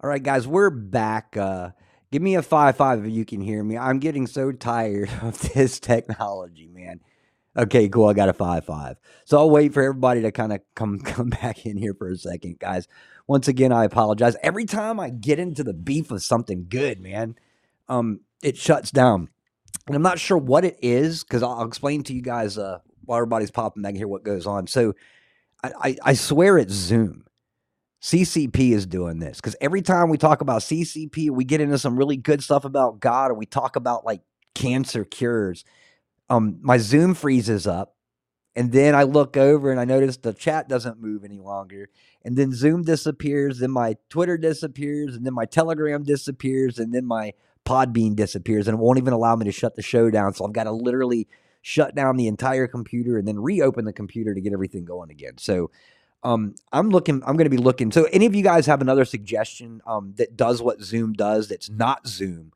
All right, guys, we're back. Uh, give me a five five if you can hear me. I'm getting so tired of this technology, man. Okay, cool. I got a five five. So I'll wait for everybody to kind of come come back in here for a second, guys. Once again, I apologize. Every time I get into the beef of something good, man, um, it shuts down, and I'm not sure what it is because I'll, explain to you guys uh, while everybody's popping back here what goes on. So I, I, I swear it's Zoom. CCP is doing this because every time we talk about CCP, we get into some really good stuff about God, or we talk about like cancer cures. Um, my Zoom freezes up, and then I look over and I notice the chat doesn't move any longer, and then Zoom disappears, then my Twitter disappears, and then my Telegram disappears, and then my Podbean disappears, and it won't even allow me to shut the show down. So I've got to literally shut down the entire computer and then reopen the computer to get everything going again. So um, I'm looking. I'm going to be looking. So, any of you guys have another suggestion um, that does what Zoom does? That's not Zoom.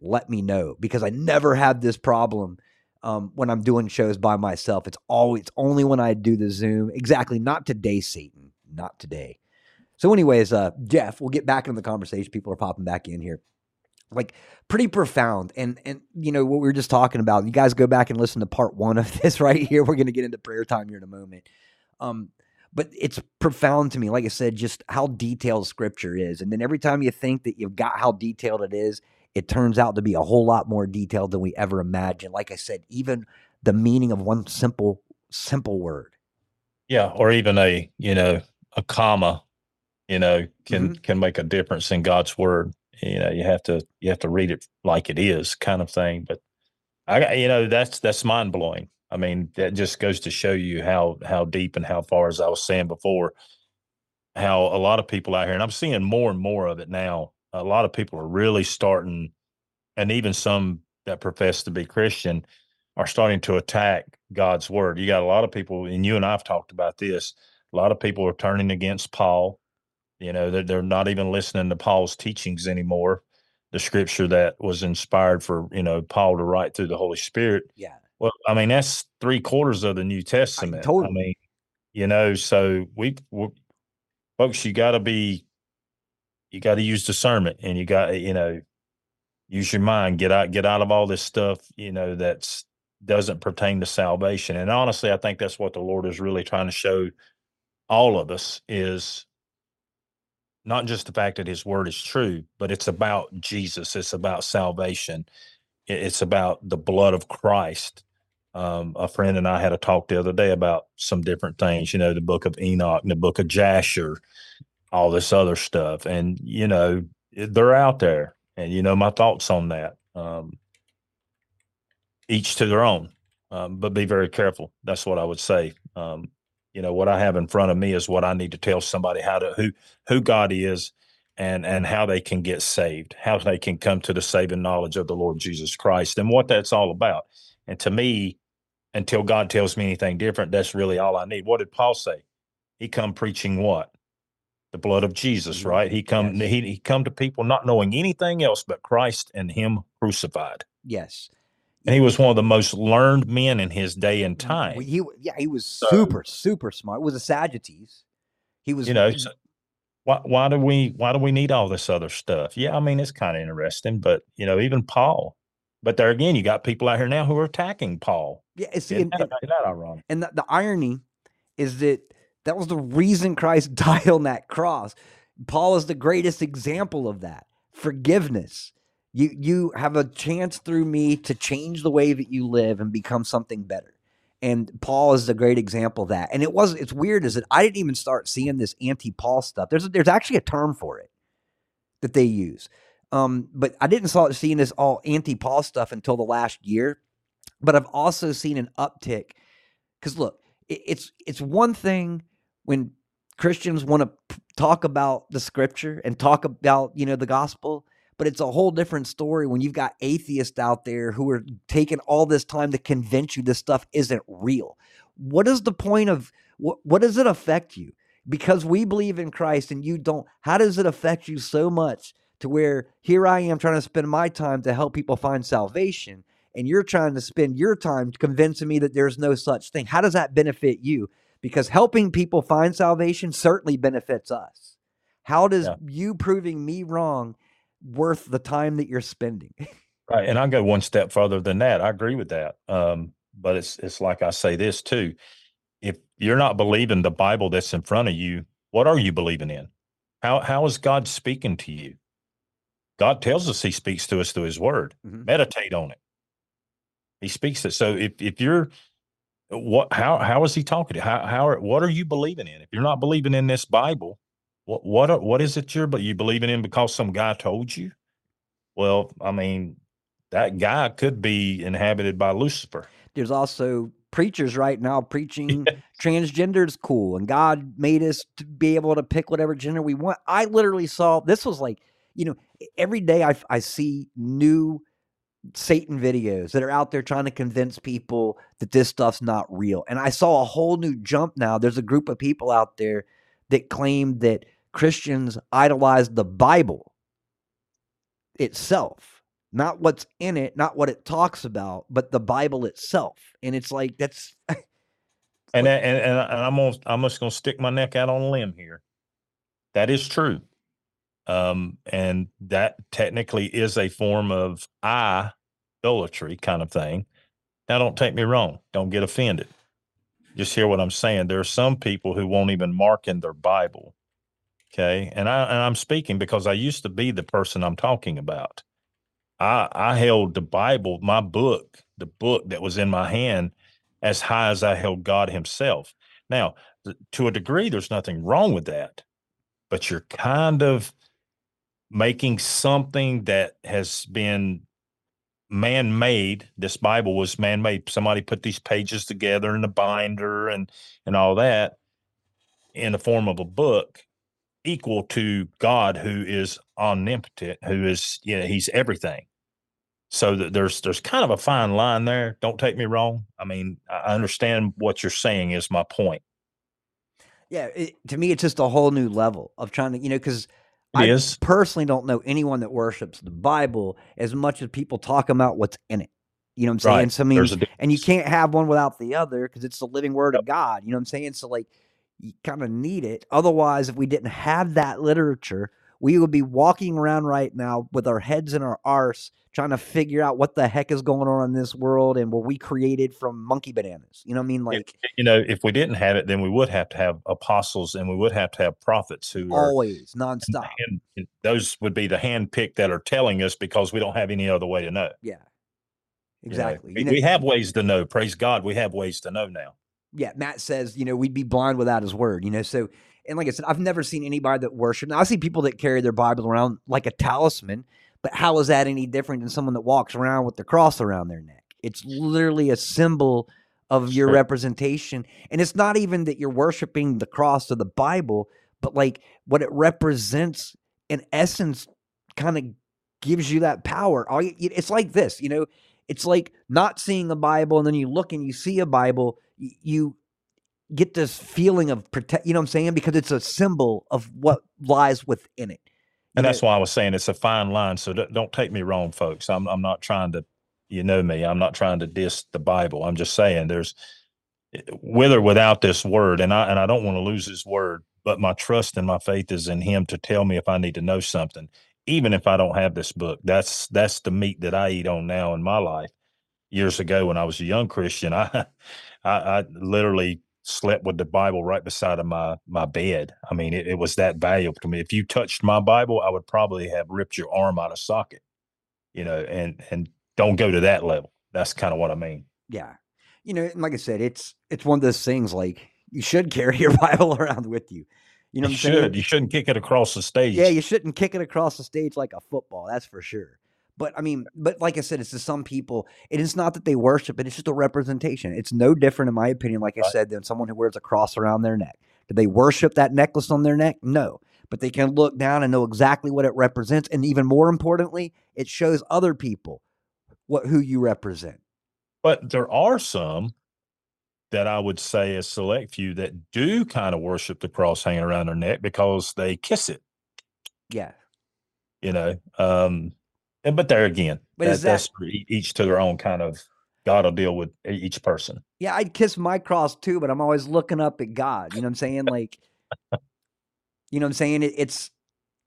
Let me know because I never had this problem um, when I'm doing shows by myself. It's always it's only when I do the Zoom. Exactly. Not today, Satan. Not today. So, anyways, uh, Jeff, we'll get back into the conversation. People are popping back in here. Like pretty profound, and and you know what we were just talking about. You guys go back and listen to part one of this right here. We're going to get into prayer time here in a moment. Um, but it's profound to me like i said just how detailed scripture is and then every time you think that you've got how detailed it is it turns out to be a whole lot more detailed than we ever imagined. Like i said even the meaning of one simple simple word. Yeah or even a you know a comma you know can mm-hmm. can make a difference in god's word. You know you have to you have to read it like it is kind of thing but i you know that's that's mind blowing I mean, that just goes to show you how how deep and how far, as I was saying before, how a lot of people out here, and I'm seeing more and more of it now. A lot of people are really starting, and even some that profess to be Christian are starting to attack God's word. You got a lot of people, and you and I've talked about this. A lot of people are turning against Paul. You know, they're, they're not even listening to Paul's teachings anymore. The scripture that was inspired for you know Paul to write through the Holy Spirit. Yeah well, I mean, that's three quarters of the New Testament. I, totally. I mean, you know, so we, we folks, you got to be, you got to use discernment, and you got, you know, use your mind. Get out, get out of all this stuff, you know, that's doesn't pertain to salvation. And honestly, I think that's what the Lord is really trying to show all of us is not just the fact that His Word is true, but it's about Jesus. It's about salvation. It's about the blood of Christ um, a friend and I had a talk the other day about some different things, you know, the book of Enoch and the book of Jasher, all this other stuff. And, you know, they're out there. And, you know, my thoughts on that. Um, each to their own, um, but be very careful. That's what I would say. Um, you know, what I have in front of me is what I need to tell somebody how to, who, who God is and, and how they can get saved, how they can come to the saving knowledge of the Lord Jesus Christ and what that's all about. And to me, until God tells me anything different, that's really all I need. What did Paul say? He come preaching what? The blood of Jesus, right? He come yes. he he come to people not knowing anything else but Christ and him crucified. Yes. And he was one of the most learned men in his day and time. He yeah, he was so, super super smart. It was a Sadducees. He was You know, why why do we why do we need all this other stuff? Yeah, I mean it's kind of interesting, but you know, even Paul but there again, you got people out here now who are attacking Paul. Yeah, see, and, that, that ironic? And the, the irony is that that was the reason Christ died on that cross. Paul is the greatest example of that. Forgiveness. You you have a chance through me to change the way that you live and become something better. And Paul is a great example of that. And it was it's weird is that I didn't even start seeing this anti-Paul stuff. There's there's actually a term for it that they use. Um, but I didn't start seeing this all anti-Paul stuff until the last year. But I've also seen an uptick because look, it, it's it's one thing when Christians want to talk about the scripture and talk about you know the gospel, but it's a whole different story when you've got atheists out there who are taking all this time to convince you this stuff isn't real. What is the point of what? What does it affect you? Because we believe in Christ and you don't. How does it affect you so much? to where here I am trying to spend my time to help people find salvation, and you're trying to spend your time convincing me that there's no such thing. How does that benefit you? Because helping people find salvation certainly benefits us. How does yeah. you proving me wrong worth the time that you're spending? right, and I go one step further than that. I agree with that. Um, but it's it's like I say this too. If you're not believing the Bible that's in front of you, what are you believing in? How how is God speaking to you? God tells us He speaks to us through His Word. Mm-hmm. Meditate on it. He speaks it. So if if you're what how how is He talking to you? How how what are you believing in? If you're not believing in this Bible, what what what is it you're but you believing in because some guy told you? Well, I mean, that guy could be inhabited by Lucifer. There's also preachers right now preaching yeah. transgender is cool and God made us to be able to pick whatever gender we want. I literally saw this was like, you know, every day I, I see new Satan videos that are out there trying to convince people that this stuff's not real. And I saw a whole new jump now. There's a group of people out there that claim that Christians idolize the Bible itself, not what's in it, not what it talks about, but the Bible itself. And it's like that's. and, and and I'm gonna, I'm just gonna stick my neck out on a limb here. That is true, um, and that technically is a form of idolatry kind of thing. Now, don't take me wrong. Don't get offended. Just hear what I'm saying. There are some people who won't even mark in their Bible Okay. And I and I'm speaking because I used to be the person I'm talking about. I I held the Bible, my book, the book that was in my hand, as high as I held God Himself. Now, to a degree, there's nothing wrong with that, but you're kind of making something that has been man-made. This Bible was man-made. Somebody put these pages together in a binder and and all that in the form of a book equal to God, who is omnipotent, who is you know he's everything. So that there's there's kind of a fine line there. Don't take me wrong. I mean, I understand what you're saying. Is my point. Yeah, it, to me, it's just a whole new level of trying to you know because. I is. personally don't know anyone that worships the Bible as much as people talk about what's in it. You know what I'm saying? Right. So I mean, and you can't have one without the other because it's the living word of God. You know what I'm saying? So like, you kind of need it. Otherwise, if we didn't have that literature, we would be walking around right now with our heads in our arse trying to figure out what the heck is going on in this world and were we created from monkey bananas. You know what i mean? Like if, you know if we didn't have it then we would have to have apostles and we would have to have prophets who always are, nonstop. and those would be the handpicked that are telling us because we don't have any other way to know. Yeah. Exactly you know, we, we have ways to know. Praise god we have ways to know now yeah, Matt says, you know, we'd be blind without his word, you know. So, and like I said, I've never seen anybody that worship. Now, I see people that carry their Bible around like a talisman, but how is that any different than someone that walks around with the cross around their neck? It's literally a symbol of your representation. And it's not even that you're worshiping the cross of the Bible, but like what it represents in essence kind of gives you that power. It's like this, you know, it's like not seeing a Bible and then you look and you see a Bible you get this feeling of protect. You know what I'm saying? Because it's a symbol of what lies within it. And know? that's why I was saying it's a fine line. So don't take me wrong, folks. I'm I'm not trying to, you know me. I'm not trying to diss the Bible. I'm just saying there's eh, with or without this word, and I and I don't want to lose this word, but my trust and my faith is in Him to tell me if I need to know something, even if I don't have this book. That's that's the meat that I eat on now in my life. Years ago, when I was a young Christian, I I, I literally slept with the Bible right beside of my my bed. I mean, it, it, was that valuable to me. If you touched my Bible, I would probably have ripped your arm out of socket. You know, and and don't go to that level. That's kind of what I mean. Yeah, you know, like I said, it's it's one of those things. Like you should carry your Bible around with you. You know, you should. Saying? You shouldn't kick it across the stage. Yeah, you shouldn't kick it across the stage like a football. That's for sure. But I mean, but like I said, it's to some people, it is not that they worship it, it's just a representation. It's no different, in my opinion, like I said, than someone who wears a cross around their neck. Do they worship that necklace on their neck? No. But they can look down and know exactly what it represents. And even more importantly, it shows other people what who you represent. But there are some that I would say a select few that do kind of worship the cross hanging around their neck because they kiss it. Yeah. You know, um, and but there again, but that, that, that's each to their own kind of God will deal with each person. Yeah, I'd kiss my cross too, but I'm always looking up at God. You know what I'm saying? Like, you know what I'm saying? It, it's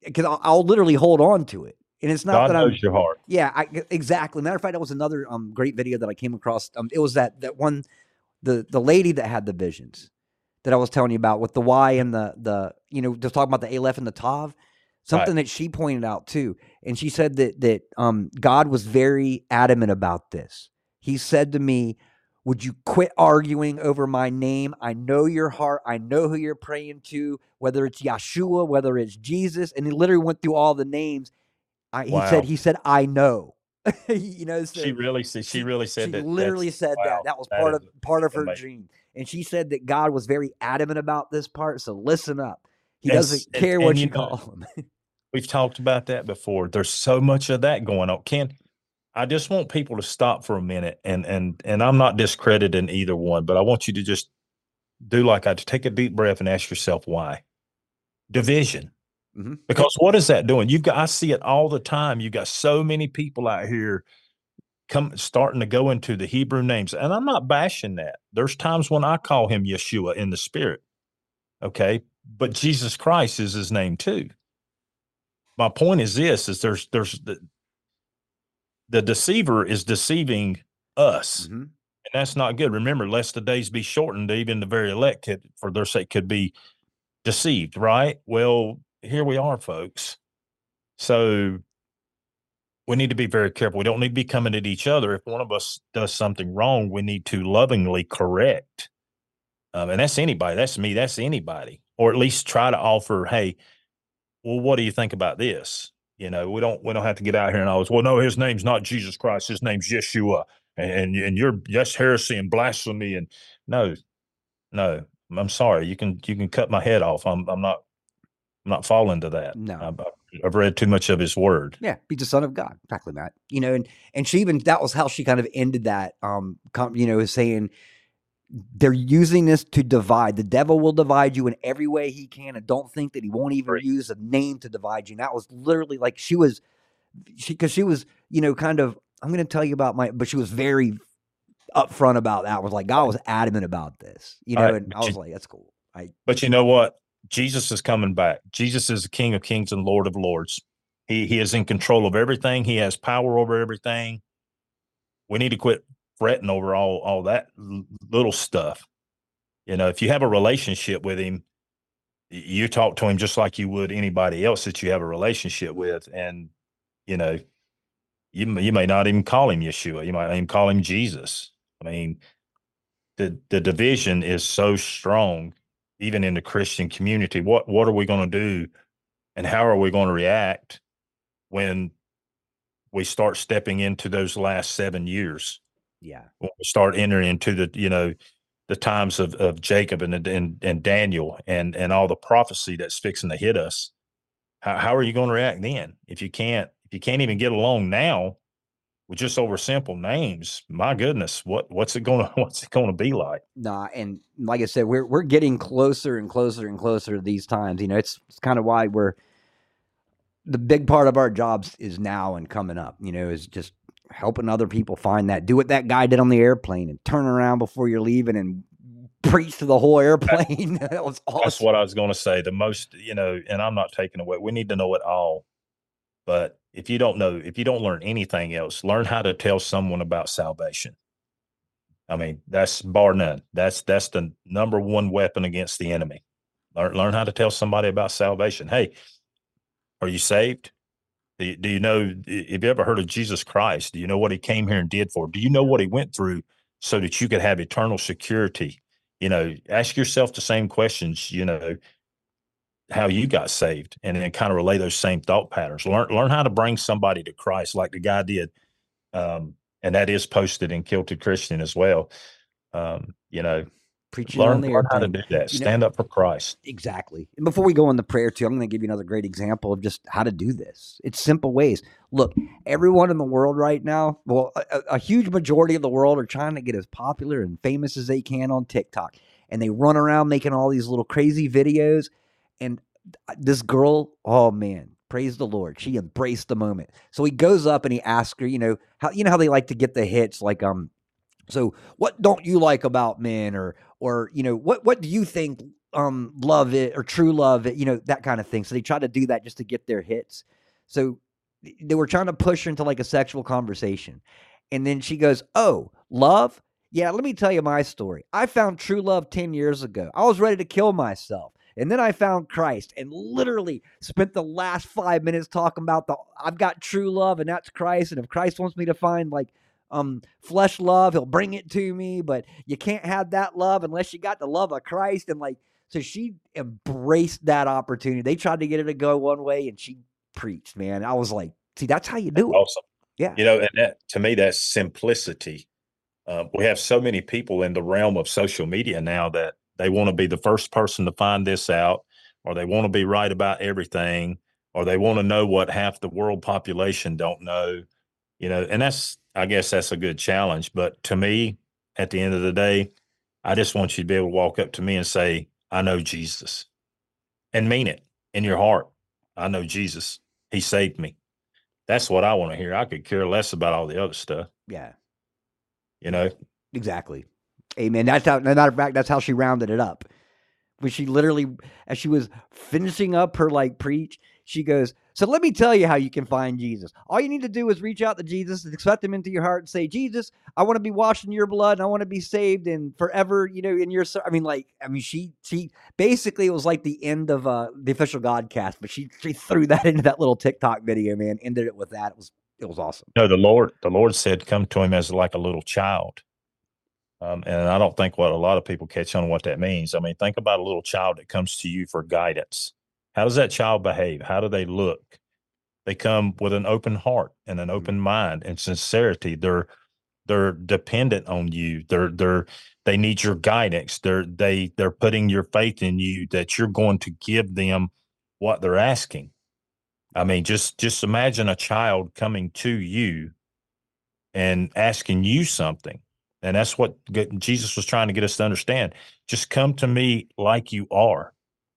because I'll, I'll, literally hold on to it. And it's not God that knows I'm, your heart. Yeah, I, exactly. Matter of fact, that was another um, great video that I came across. Um, it was that that one, the the lady that had the visions that I was telling you about with the Y and the the you know just talking about the Aleph and the Tav. Something right. that she pointed out too, and she said that that um, God was very adamant about this. He said to me, would you quit arguing over my name? I know your heart. I know who you're praying to, whether it's Yeshua, whether it's Jesus. And he literally went through all the names. I, wow. He said, he said, I know. you know, so she really said, she really said she that. literally said wow, that. That was part of part of her amazing. dream. And she said that God was very adamant about this part. So listen up. He doesn't care and, what and you, you know, call him. we've talked about that before. There's so much of that going on. Ken, I just want people to stop for a minute and and and I'm not discrediting either one, but I want you to just do like I take a deep breath and ask yourself why. Division. Mm-hmm. Because what is that doing? You've got I see it all the time. You've got so many people out here come starting to go into the Hebrew names. And I'm not bashing that. There's times when I call him Yeshua in the spirit. Okay. But Jesus Christ is his name too. My point is this is there's there's the the deceiver is deceiving us. Mm-hmm. And that's not good. Remember, lest the days be shortened, even the very elect could, for their sake could be deceived, right? Well, here we are, folks. So we need to be very careful. We don't need to be coming at each other. If one of us does something wrong, we need to lovingly correct. Um, and that's anybody. That's me. That's anybody. Or at least try to offer, hey, well, what do you think about this? You know, we don't we don't have to get out here and always, well, no, his name's not Jesus Christ, his name's Yeshua. And and, and you're just heresy and blasphemy. And no, no, I'm sorry. You can you can cut my head off. I'm I'm not I'm not falling to that. No. I've, I've read too much of his word. Yeah, he's the son of God. Exactly, Matt. You know, and and she even that was how she kind of ended that. Um, com, you know, saying they're using this to divide. The devil will divide you in every way he can, and don't think that he won't even right. use a name to divide you. And that was literally like she was, she because she was, you know, kind of. I'm going to tell you about my, but she was very upfront about that. I Was like God was adamant about this, you know, right, and I was you, like, that's cool. I, but you know what? Jesus is coming back. Jesus is the King of Kings and Lord of Lords. He he is in control of everything. He has power over everything. We need to quit fretting over all all that little stuff. You know, if you have a relationship with him, you talk to him just like you would anybody else that you have a relationship with, and you know, you you may not even call him Yeshua. You might even call him Jesus. I mean, the the division is so strong, even in the Christian community. What what are we going to do, and how are we going to react when we start stepping into those last seven years? Yeah. When we start entering into the, you know, the times of, of Jacob and, and and Daniel and and all the prophecy that's fixing to hit us, how, how are you going to react then? If you can't if you can't even get along now with just over simple names, my goodness, what what's it gonna what's it gonna be like? Nah, and like I said, we're we're getting closer and closer and closer to these times. You know, it's it's kind of why we're the big part of our jobs is now and coming up. You know, is just helping other people find that. Do what that guy did on the airplane and turn around before you're leaving and preach to the whole airplane. that was awesome. That's what I was going to say. The most, you know, and I'm not taking away. We need to know it all. But if you don't know, if you don't learn anything else, learn how to tell someone about salvation. I mean, that's bar none. That's that's the number one weapon against the enemy. Learn learn how to tell somebody about salvation. Hey, are you saved? Do you, know, have you ever heard of Jesus Christ? Do you know what he came here and did for? Do you know what he went through so that you could have eternal security? You know, ask yourself the same questions, you know, how you got saved and then kind of relay those same thought patterns. Learn learn how to bring somebody to Christ like the guy did. Um, and that is posted in Kilted Christian as well. Um, you know, preaching learn, on the learn how to do that. You Stand know, up for Christ. Exactly. And before we go on the prayer too, I'm going to give you another great example of just how to do this. It's simple ways. Look, everyone in the world right now, well, a, a huge majority of the world are trying to get as popular and famous as they can on TikTok, and they run around making all these little crazy videos. And this girl, oh man, praise the Lord, she embraced the moment. So he goes up and he asks her, you know how you know how they like to get the hits like um So, what don't you like about men, or or you know, what what do you think um love it or true love it, you know, that kind of thing. So they try to do that just to get their hits. So they were trying to push her into like a sexual conversation. And then she goes, "Oh, love? Yeah, let me tell you my story. I found true love 10 years ago. I was ready to kill myself. And then I found Christ and literally spent the last five minutes talking about the I've got true love and that's Christ. And if Christ wants me to find like um flesh love, he'll bring it to me. But you can't have that love unless you got the love of Christ. And like, so she embraced that opportunity. They tried to get her to go one way and she preached, man. I was like, see, that's how you do it. Awesome. Yeah. You know, and that to me, that's simplicity. Uh, we have so many people in the realm of social media now that they want to be the first person to find this out, or they want to be right about everything, or they want to know what half the world population don't know. You know, and that's I guess that's a good challenge. But to me, at the end of the day, I just want you to be able to walk up to me and say, I know Jesus and mean it in your heart. I know Jesus. He saved me. That's what I want to hear. I could care less about all the other stuff. Yeah. You know? Exactly. Amen. That's how, matter of fact, that's how she rounded it up. When she literally, as she was finishing up her like preach, she goes, So let me tell you how you can find Jesus. All you need to do is reach out to Jesus and accept him into your heart and say, Jesus, I want to be washed in your blood and I want to be saved and forever, you know, in your I mean, like, I mean, she she basically it was like the end of uh the official Godcast, but she she threw that into that little TikTok video, man, ended it with that. It was it was awesome. No, the Lord, the Lord said, Come to him as like a little child. Um, and I don't think what a lot of people catch on what that means. I mean, think about a little child that comes to you for guidance. How does that child behave? How do they look? They come with an open heart and an mm-hmm. open mind and sincerity. They're they're dependent on you. They're they're they need your guidance. They're they they're putting your faith in you that you're going to give them what they're asking. I mean, just just imagine a child coming to you and asking you something. And that's what Jesus was trying to get us to understand. Just come to me like you are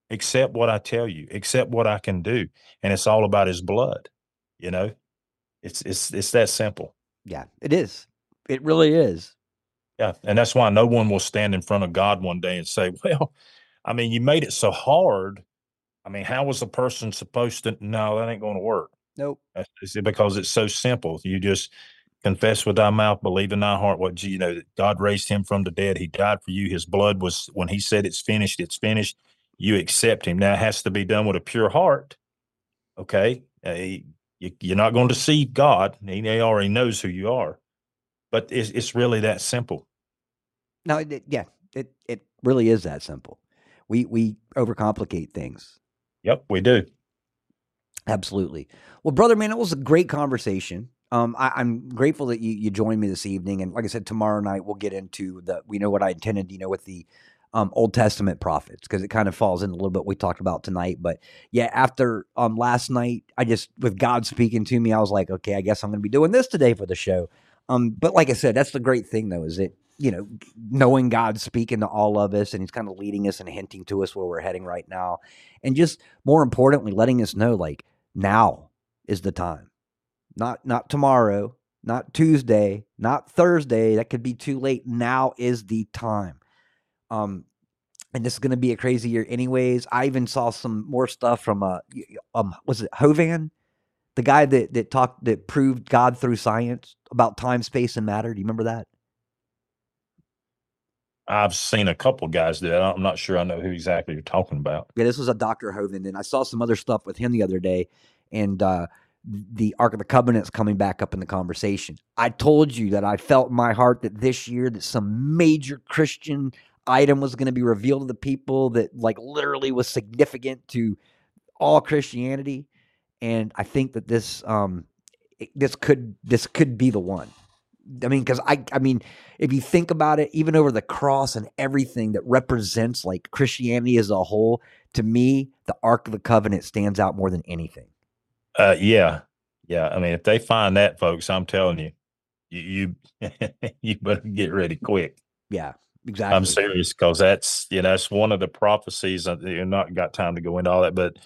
accept what I tell you, accept what I can do. And it's all about his blood. You know? It's it's it's that simple. Yeah, it is. It really is. Yeah. And that's why no one will stand in front of God one day and say, Well, I mean, you made it so hard. I mean, how was a person supposed to no, that ain't gonna work. Nope. It's because it's so simple. You just confess with thy mouth, believe in thy heart what you know that God raised him from the dead. He died for you. His blood was when he said it's finished, it's finished you accept him. Now it has to be done with a pure heart. Okay. Uh, you, you're not going to deceive God. He, he, already knows who you are, but it's, it's really that simple. No, it, yeah, it, it really is that simple. We, we overcomplicate things. Yep, we do. Absolutely. Well, brother, man, it was a great conversation. Um, I, am grateful that you, you joined me this evening. And like I said, tomorrow night we'll get into the, we know what I intended, you know, with the um, Old Testament prophets because it kind of falls in a little bit we talked about tonight. But yeah, after um, last night, I just with God speaking to me, I was like, okay, I guess I'm going to be doing this today for the show. Um, but like I said, that's the great thing though, is it you know knowing God speaking to all of us and He's kind of leading us and hinting to us where we're heading right now, and just more importantly, letting us know like now is the time, not not tomorrow, not Tuesday, not Thursday. That could be too late. Now is the time. Um, and this is going to be a crazy year, anyways. I even saw some more stuff from uh, um, was it Hovind, the guy that that talked that proved God through science about time, space, and matter. Do you remember that? I've seen a couple guys do that. I'm not sure I know who exactly you're talking about. Yeah, this was a Dr. Hovind, and I saw some other stuff with him the other day, and uh, the Ark of the Covenant's coming back up in the conversation. I told you that I felt in my heart that this year that some major Christian item was going to be revealed to the people that like literally was significant to all Christianity. And I think that this um this could this could be the one. I mean, because I I mean, if you think about it, even over the cross and everything that represents like Christianity as a whole, to me, the Ark of the Covenant stands out more than anything. Uh, yeah, yeah. I mean, if they find that, folks, I'm telling you, you you, you better get ready quick. Yeah, Exactly. I'm serious because that's you know that's one of the prophecies. You're not got time to go into all that, but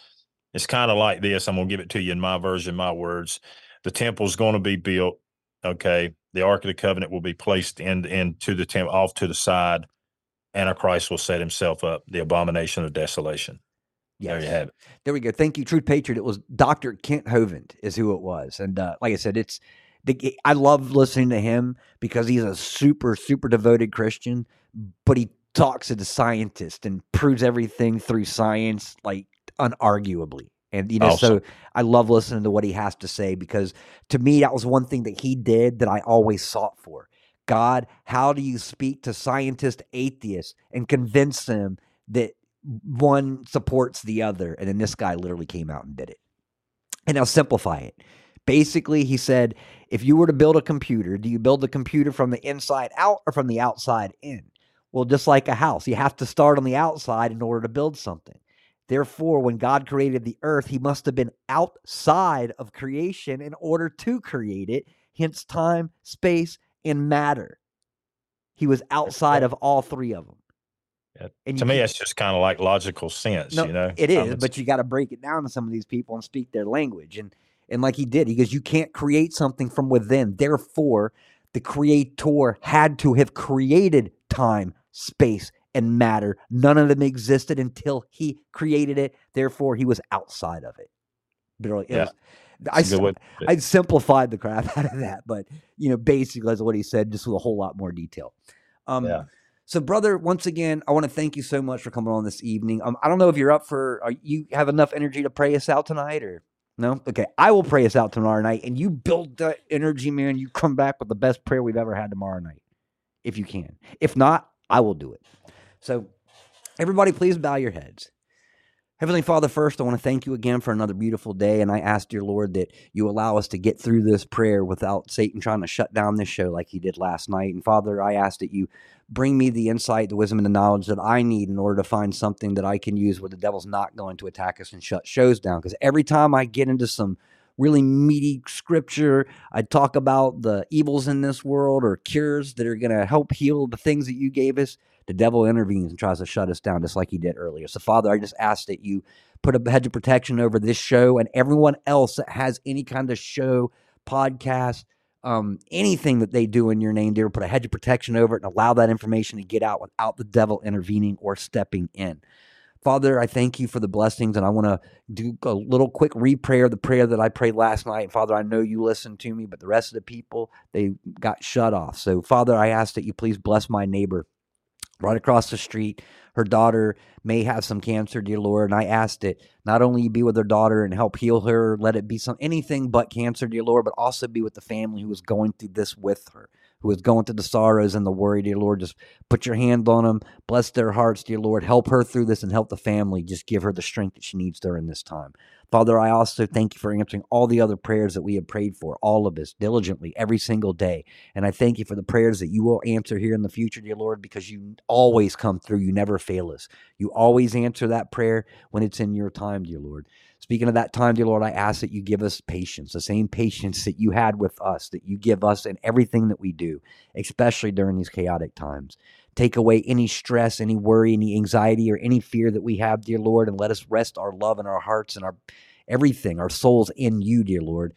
it's kind of like this. I'm gonna give it to you in my version, my words. The temple's going to be built. Okay, the Ark of the Covenant will be placed in into the temple off to the side. Antichrist will set himself up, the abomination of desolation. Yes. There you have it. There we go. Thank you, Truth Patriot. It was Dr. Kent Hovind is who it was. And uh, like I said, it's I love listening to him because he's a super, super devoted Christian, but he talks as a scientist and proves everything through science, like unarguably. And you know, oh, awesome. so I love listening to what he has to say because to me that was one thing that he did that I always sought for. God, how do you speak to scientist atheists and convince them that one supports the other? And then this guy literally came out and did it. And I'll simplify it. Basically, he said, if you were to build a computer, do you build the computer from the inside out or from the outside in? Well, just like a house, you have to start on the outside in order to build something. Therefore, when God created the earth, he must have been outside of creation in order to create it, hence time, space, and matter. He was outside of all three of them. Yeah. And to me, it's just kind of like logical sense, no, you know. It is, um, but you got to break it down to some of these people and speak their language. And and like he did, he goes, "You can't create something from within. Therefore, the creator had to have created time, space, and matter. None of them existed until he created it. Therefore, he was outside of it. Literally, yeah. Was, I, I simplified the crap out of that, but you know, basically that's what he said, just with a whole lot more detail. Um, yeah. So, brother, once again, I want to thank you so much for coming on this evening. Um, I don't know if you're up for. Are you have enough energy to pray us out tonight, or no? Okay, I will pray us out tomorrow night, and you build that energy, man. You come back with the best prayer we've ever had tomorrow night, if you can. If not, I will do it. So, everybody, please bow your heads. Heavenly Father, first, I want to thank you again for another beautiful day. And I ask, dear Lord, that you allow us to get through this prayer without Satan trying to shut down this show like he did last night. And Father, I ask that you bring me the insight, the wisdom, and the knowledge that I need in order to find something that I can use where the devil's not going to attack us and shut shows down. Because every time I get into some really meaty scripture, I talk about the evils in this world or cures that are going to help heal the things that you gave us the devil intervenes and tries to shut us down, just like he did earlier. So, Father, I just ask that you put a hedge of protection over this show and everyone else that has any kind of show, podcast, um, anything that they do in your name, dear, put a hedge of protection over it and allow that information to get out without the devil intervening or stepping in. Father, I thank you for the blessings, and I want to do a little quick reprayer, the prayer that I prayed last night. Father, I know you listened to me, but the rest of the people, they got shut off. So, Father, I ask that you please bless my neighbor right across the street. Her daughter may have some cancer, dear Lord. And I asked it not only be with her daughter and help heal her, let it be some anything but cancer, dear Lord, but also be with the family who is going through this with her, who is going through the sorrows and the worry, dear Lord. Just put your hand on them, bless their hearts, dear Lord. Help her through this and help the family. Just give her the strength that she needs during this time. Father, I also thank you for answering all the other prayers that we have prayed for, all of us, diligently, every single day. And I thank you for the prayers that you will answer here in the future, dear Lord, because you always come through. You never fail us. You always answer that prayer when it's in your time, dear Lord. Speaking of that time, dear Lord, I ask that you give us patience, the same patience that you had with us, that you give us in everything that we do, especially during these chaotic times. Take away any stress, any worry, any anxiety, or any fear that we have, dear Lord, and let us rest our love and our hearts and our everything, our souls in you, dear Lord.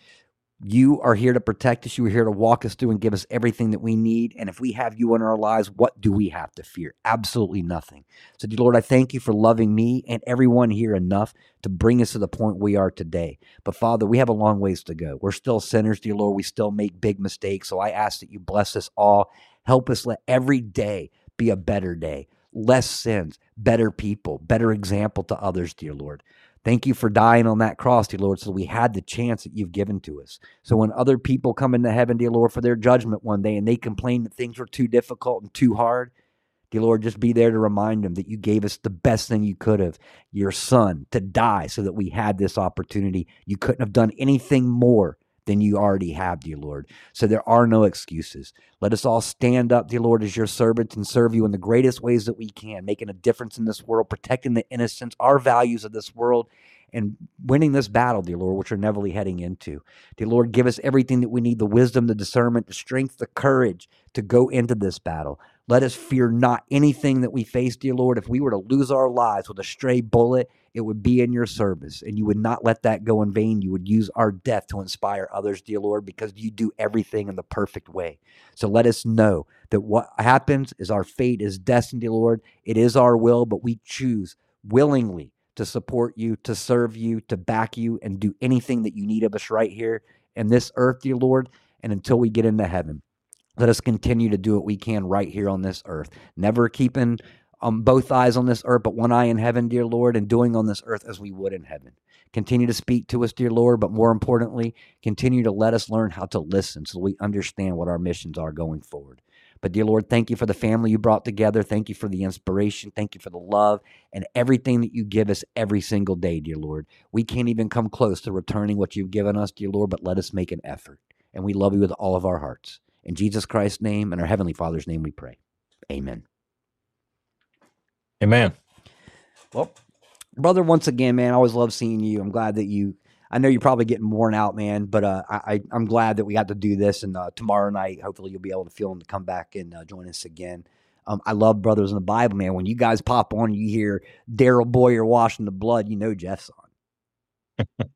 You are here to protect us. You are here to walk us through and give us everything that we need. And if we have you in our lives, what do we have to fear? Absolutely nothing. So, dear Lord, I thank you for loving me and everyone here enough to bring us to the point we are today. But, Father, we have a long ways to go. We're still sinners, dear Lord. We still make big mistakes. So, I ask that you bless us all. Help us let every day be a better day. Less sins, better people, better example to others, dear Lord. Thank you for dying on that cross, dear Lord, so we had the chance that you've given to us. So when other people come into heaven, dear Lord, for their judgment one day and they complain that things were too difficult and too hard, dear Lord, just be there to remind them that you gave us the best thing you could have, your son, to die so that we had this opportunity. You couldn't have done anything more than you already have, dear Lord. So there are no excuses. Let us all stand up, dear Lord, as your servants and serve you in the greatest ways that we can, making a difference in this world, protecting the innocence, our values of this world, and winning this battle, dear Lord, which we're never heading into. Dear Lord, give us everything that we need the wisdom, the discernment, the strength, the courage to go into this battle. Let us fear not anything that we face, dear Lord. If we were to lose our lives with a stray bullet it would be in your service, and you would not let that go in vain. You would use our death to inspire others, dear Lord, because you do everything in the perfect way. So let us know that what happens is our fate is destined, dear Lord. It is our will, but we choose willingly to support you, to serve you, to back you, and do anything that you need of us right here in this earth, dear Lord, and until we get into heaven. Let us continue to do what we can right here on this earth, never keeping um, both eyes on this earth, but one eye in heaven, dear Lord, and doing on this earth as we would in heaven. Continue to speak to us, dear Lord, but more importantly, continue to let us learn how to listen so we understand what our missions are going forward. But, dear Lord, thank you for the family you brought together. Thank you for the inspiration. Thank you for the love and everything that you give us every single day, dear Lord. We can't even come close to returning what you've given us, dear Lord, but let us make an effort. And we love you with all of our hearts. In Jesus Christ's name and our Heavenly Father's name we pray. Amen. Amen. Well, brother, once again, man, I always love seeing you. I'm glad that you. I know you're probably getting worn out, man, but uh, I, I'm glad that we got to do this. And uh, tomorrow night, hopefully, you'll be able to feel him to come back and uh, join us again. Um, I love Brothers in the Bible, man. When you guys pop on, you hear Daryl Boyer washing the blood, you know Jeff's on.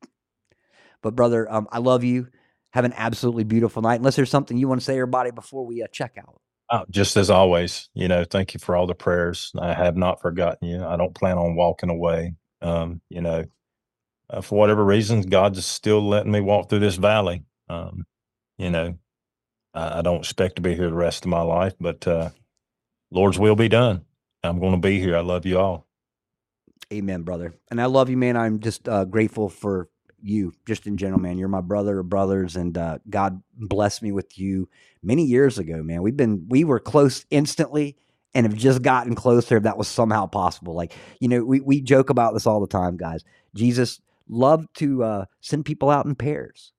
but brother, um, I love you. Have an absolutely beautiful night. Unless there's something you want to say, everybody, before we uh, check out. Oh, just as always, you know, thank you for all the prayers. I have not forgotten you. I don't plan on walking away. Um, you know, uh, for whatever reasons, God's still letting me walk through this valley. Um, you know, I, I, don't expect to be here the rest of my life, but uh, Lord's will be done. I'm going to be here. I love you all. Amen, brother. And I love you, man. I'm just uh, grateful for you, just in general, man. You're my brother of brothers, and uh, God blessed me with you many years ago, man. We've been we were close instantly and have just gotten closer if that was somehow possible. Like, you know, we, we joke about this all the time, guys. Jesus loved to uh, send people out in pairs.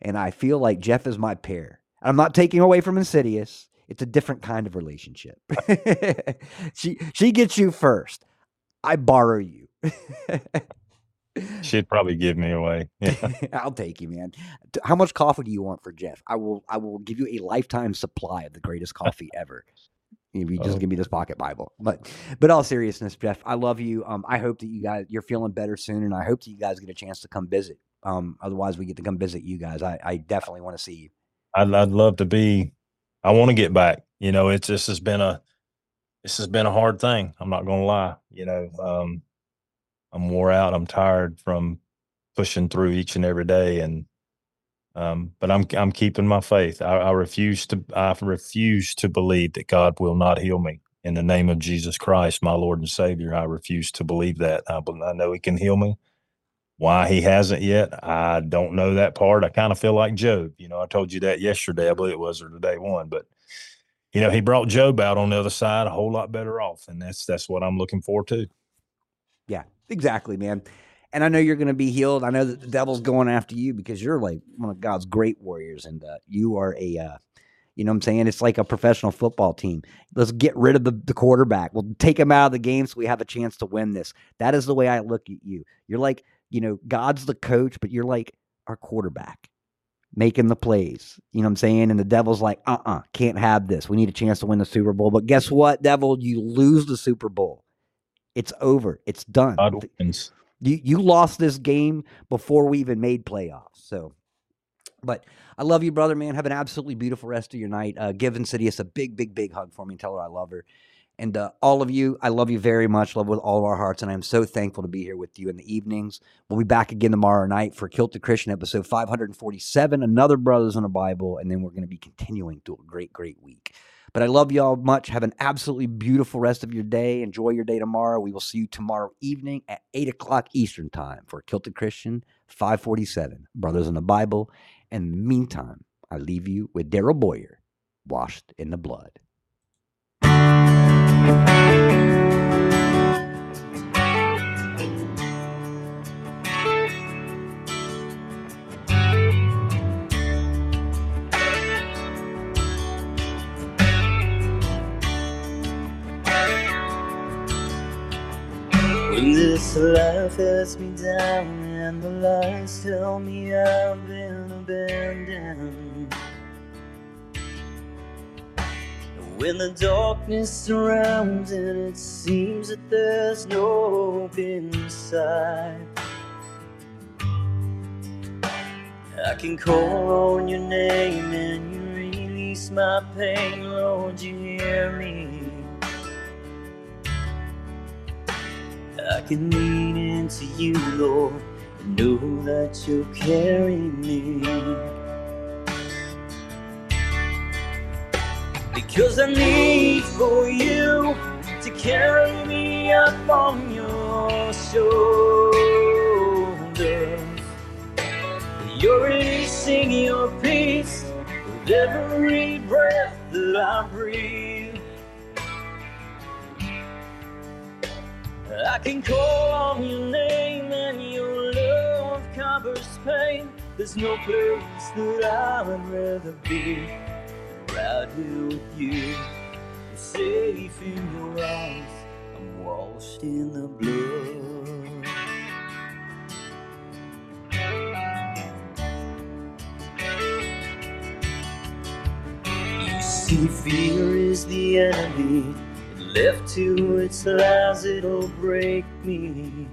And I feel like Jeff is my pair. I'm not taking away from Insidious. It's a different kind of relationship. she she gets you first. I borrow you. She'd probably give me away. Yeah. I'll take you, man. How much coffee do you want for Jeff? I will. I will give you a lifetime supply of the greatest coffee ever. If you just oh. give me this pocket Bible, but but all seriousness, Jeff, I love you. Um, I hope that you guys you're feeling better soon, and I hope that you guys get a chance to come visit. Um, otherwise, we get to come visit you guys. I, I definitely want to see you. I'd, I'd love to be. I want to get back. You know, it's this has been a this has been a hard thing. I'm not going to lie. You know, um, I'm wore out. I'm tired from pushing through each and every day. And um, but I'm I'm keeping my faith. I, I refuse to I refuse to believe that God will not heal me in the name of Jesus Christ, my Lord and Savior. I refuse to believe that. I, I know He can heal me. Why He hasn't yet, I don't know that part. I kind of feel like Job. You know, I told you that yesterday. I believe it was or the day one, but you know, He brought Job out on the other side a whole lot better off, and that's that's what I'm looking for too. Yeah, exactly, man. And I know you're going to be healed. I know that the devil's going after you because you're like one of God's great warriors, and uh, you are a, uh, you know, what I'm saying it's like a professional football team. Let's get rid of the, the quarterback. We'll take him out of the game so we have a chance to win this. That is the way I look at you. You're like, you know, God's the coach, but you're like our quarterback making the plays. You know what I'm saying? And the devil's like, uh uh-uh, uh, can not have this. We need a chance to win the Super Bowl. But guess what, devil? You lose the Super Bowl. It's over. It's done. God wins. You you lost this game before we even made playoffs. So, but I love you, brother, man. Have an absolutely beautiful rest of your night. Uh, give Insidious a big, big, big hug for me and tell her I love her. And uh, all of you, I love you very much. Love with all of our hearts, and I am so thankful to be here with you in the evenings. We'll be back again tomorrow night for Kilted Christian episode 547, another Brothers in the Bible, and then we're going to be continuing through a great, great week. But I love y'all much. Have an absolutely beautiful rest of your day. Enjoy your day tomorrow. We will see you tomorrow evening at 8 o'clock Eastern Time for Kilted Christian 547, Brothers in the Bible. And the meantime, I leave you with Daryl Boyer, washed in the blood. Life has me down, and the lies tell me I've been abandoned. When the darkness surrounds and it seems that there's no hope inside, I can call on your name and you release my pain, Lord, you hear me. Can lean into you, Lord, and know that you'll carry me. Because I need for you to carry me up on your shoulders. You're releasing your peace with every breath that I breathe. I can call on your name and your love covers pain. There's no place that I would rather be right here with you. Safe in your arms. I'm washed in the blood. You see, fear is the enemy. Left to its lies, it'll break me.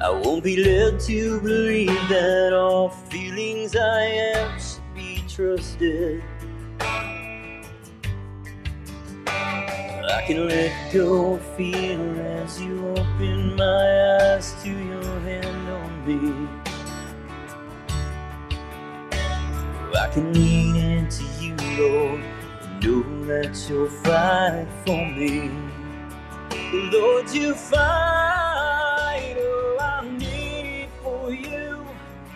I won't be led to believe that all feelings I am should be trusted. I can let go fear as you open my eyes to your hand on me. I can lean into you, Lord, and know that you'll fight for me. Lord, you fight, oh, I need for you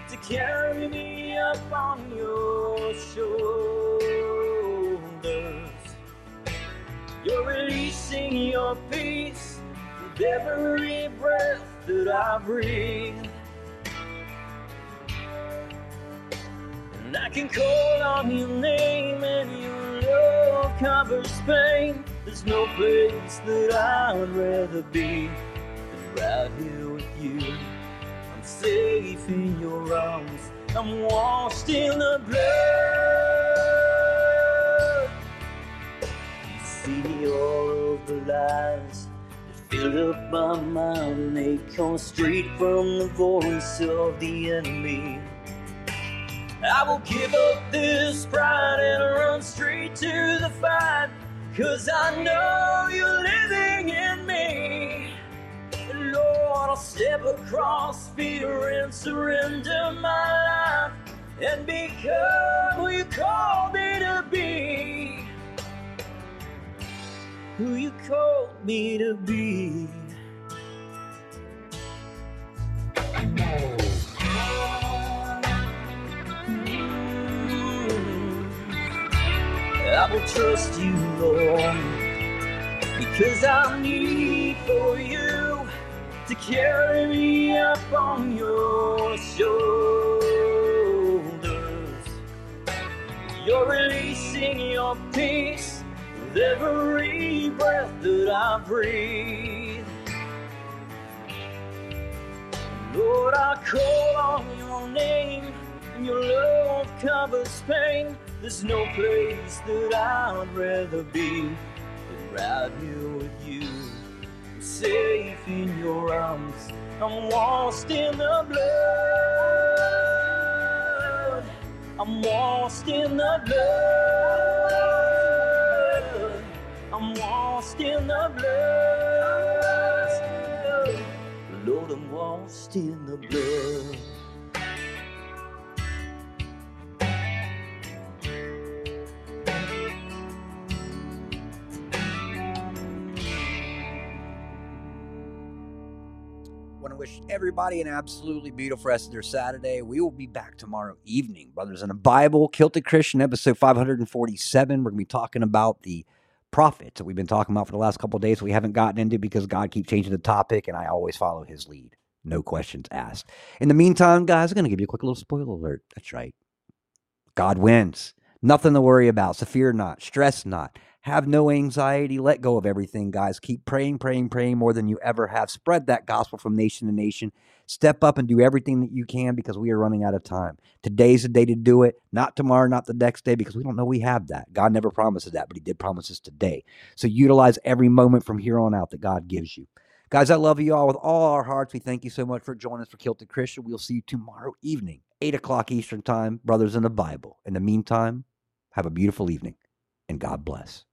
to carry me up on your shoulders. You're releasing your peace with every breath that I breathe. And I can call on your name and your love covers pain. There's no place that I would rather be than right here with you. I'm safe in your arms. I'm washed in the blood. You see all of the lies that fill up my mind, they come straight from the voice of the enemy. I will give up this pride and run straight to the fight. Cause I know you're living in me. Lord, I'll step across fear and surrender my life and become who you called me to be. Who you called me to be. I will trust you, Lord, because I need for you to carry me up on your shoulders. You're releasing your peace with every breath that I breathe. Lord, I call on your name, and your love covers pain. There's no place that I'd rather be than right here with you. I'm safe in your arms. I'm washed in the blood. I'm washed in the blood. I'm washed in the blood. Lord, I'm washed in the blood. Wish everybody an absolutely beautiful rest of their Saturday. We will be back tomorrow evening, Brothers in the Bible, Kilted Christian, episode 547. We're going to be talking about the prophets that we've been talking about for the last couple days. We haven't gotten into because God keeps changing the topic, and I always follow his lead. No questions asked. In the meantime, guys, I'm going to give you a quick little spoiler alert. That's right. God wins. Nothing to worry about. So fear not. Stress not. Have no anxiety. Let go of everything, guys. Keep praying, praying, praying more than you ever have. Spread that gospel from nation to nation. Step up and do everything that you can because we are running out of time. Today's the day to do it, not tomorrow, not the next day, because we don't know we have that. God never promises that, but He did promise us today. So utilize every moment from here on out that God gives you. Guys, I love you all with all our hearts. We thank you so much for joining us for Kilted Christian. We'll see you tomorrow evening, 8 o'clock Eastern Time, Brothers in the Bible. In the meantime, have a beautiful evening and God bless.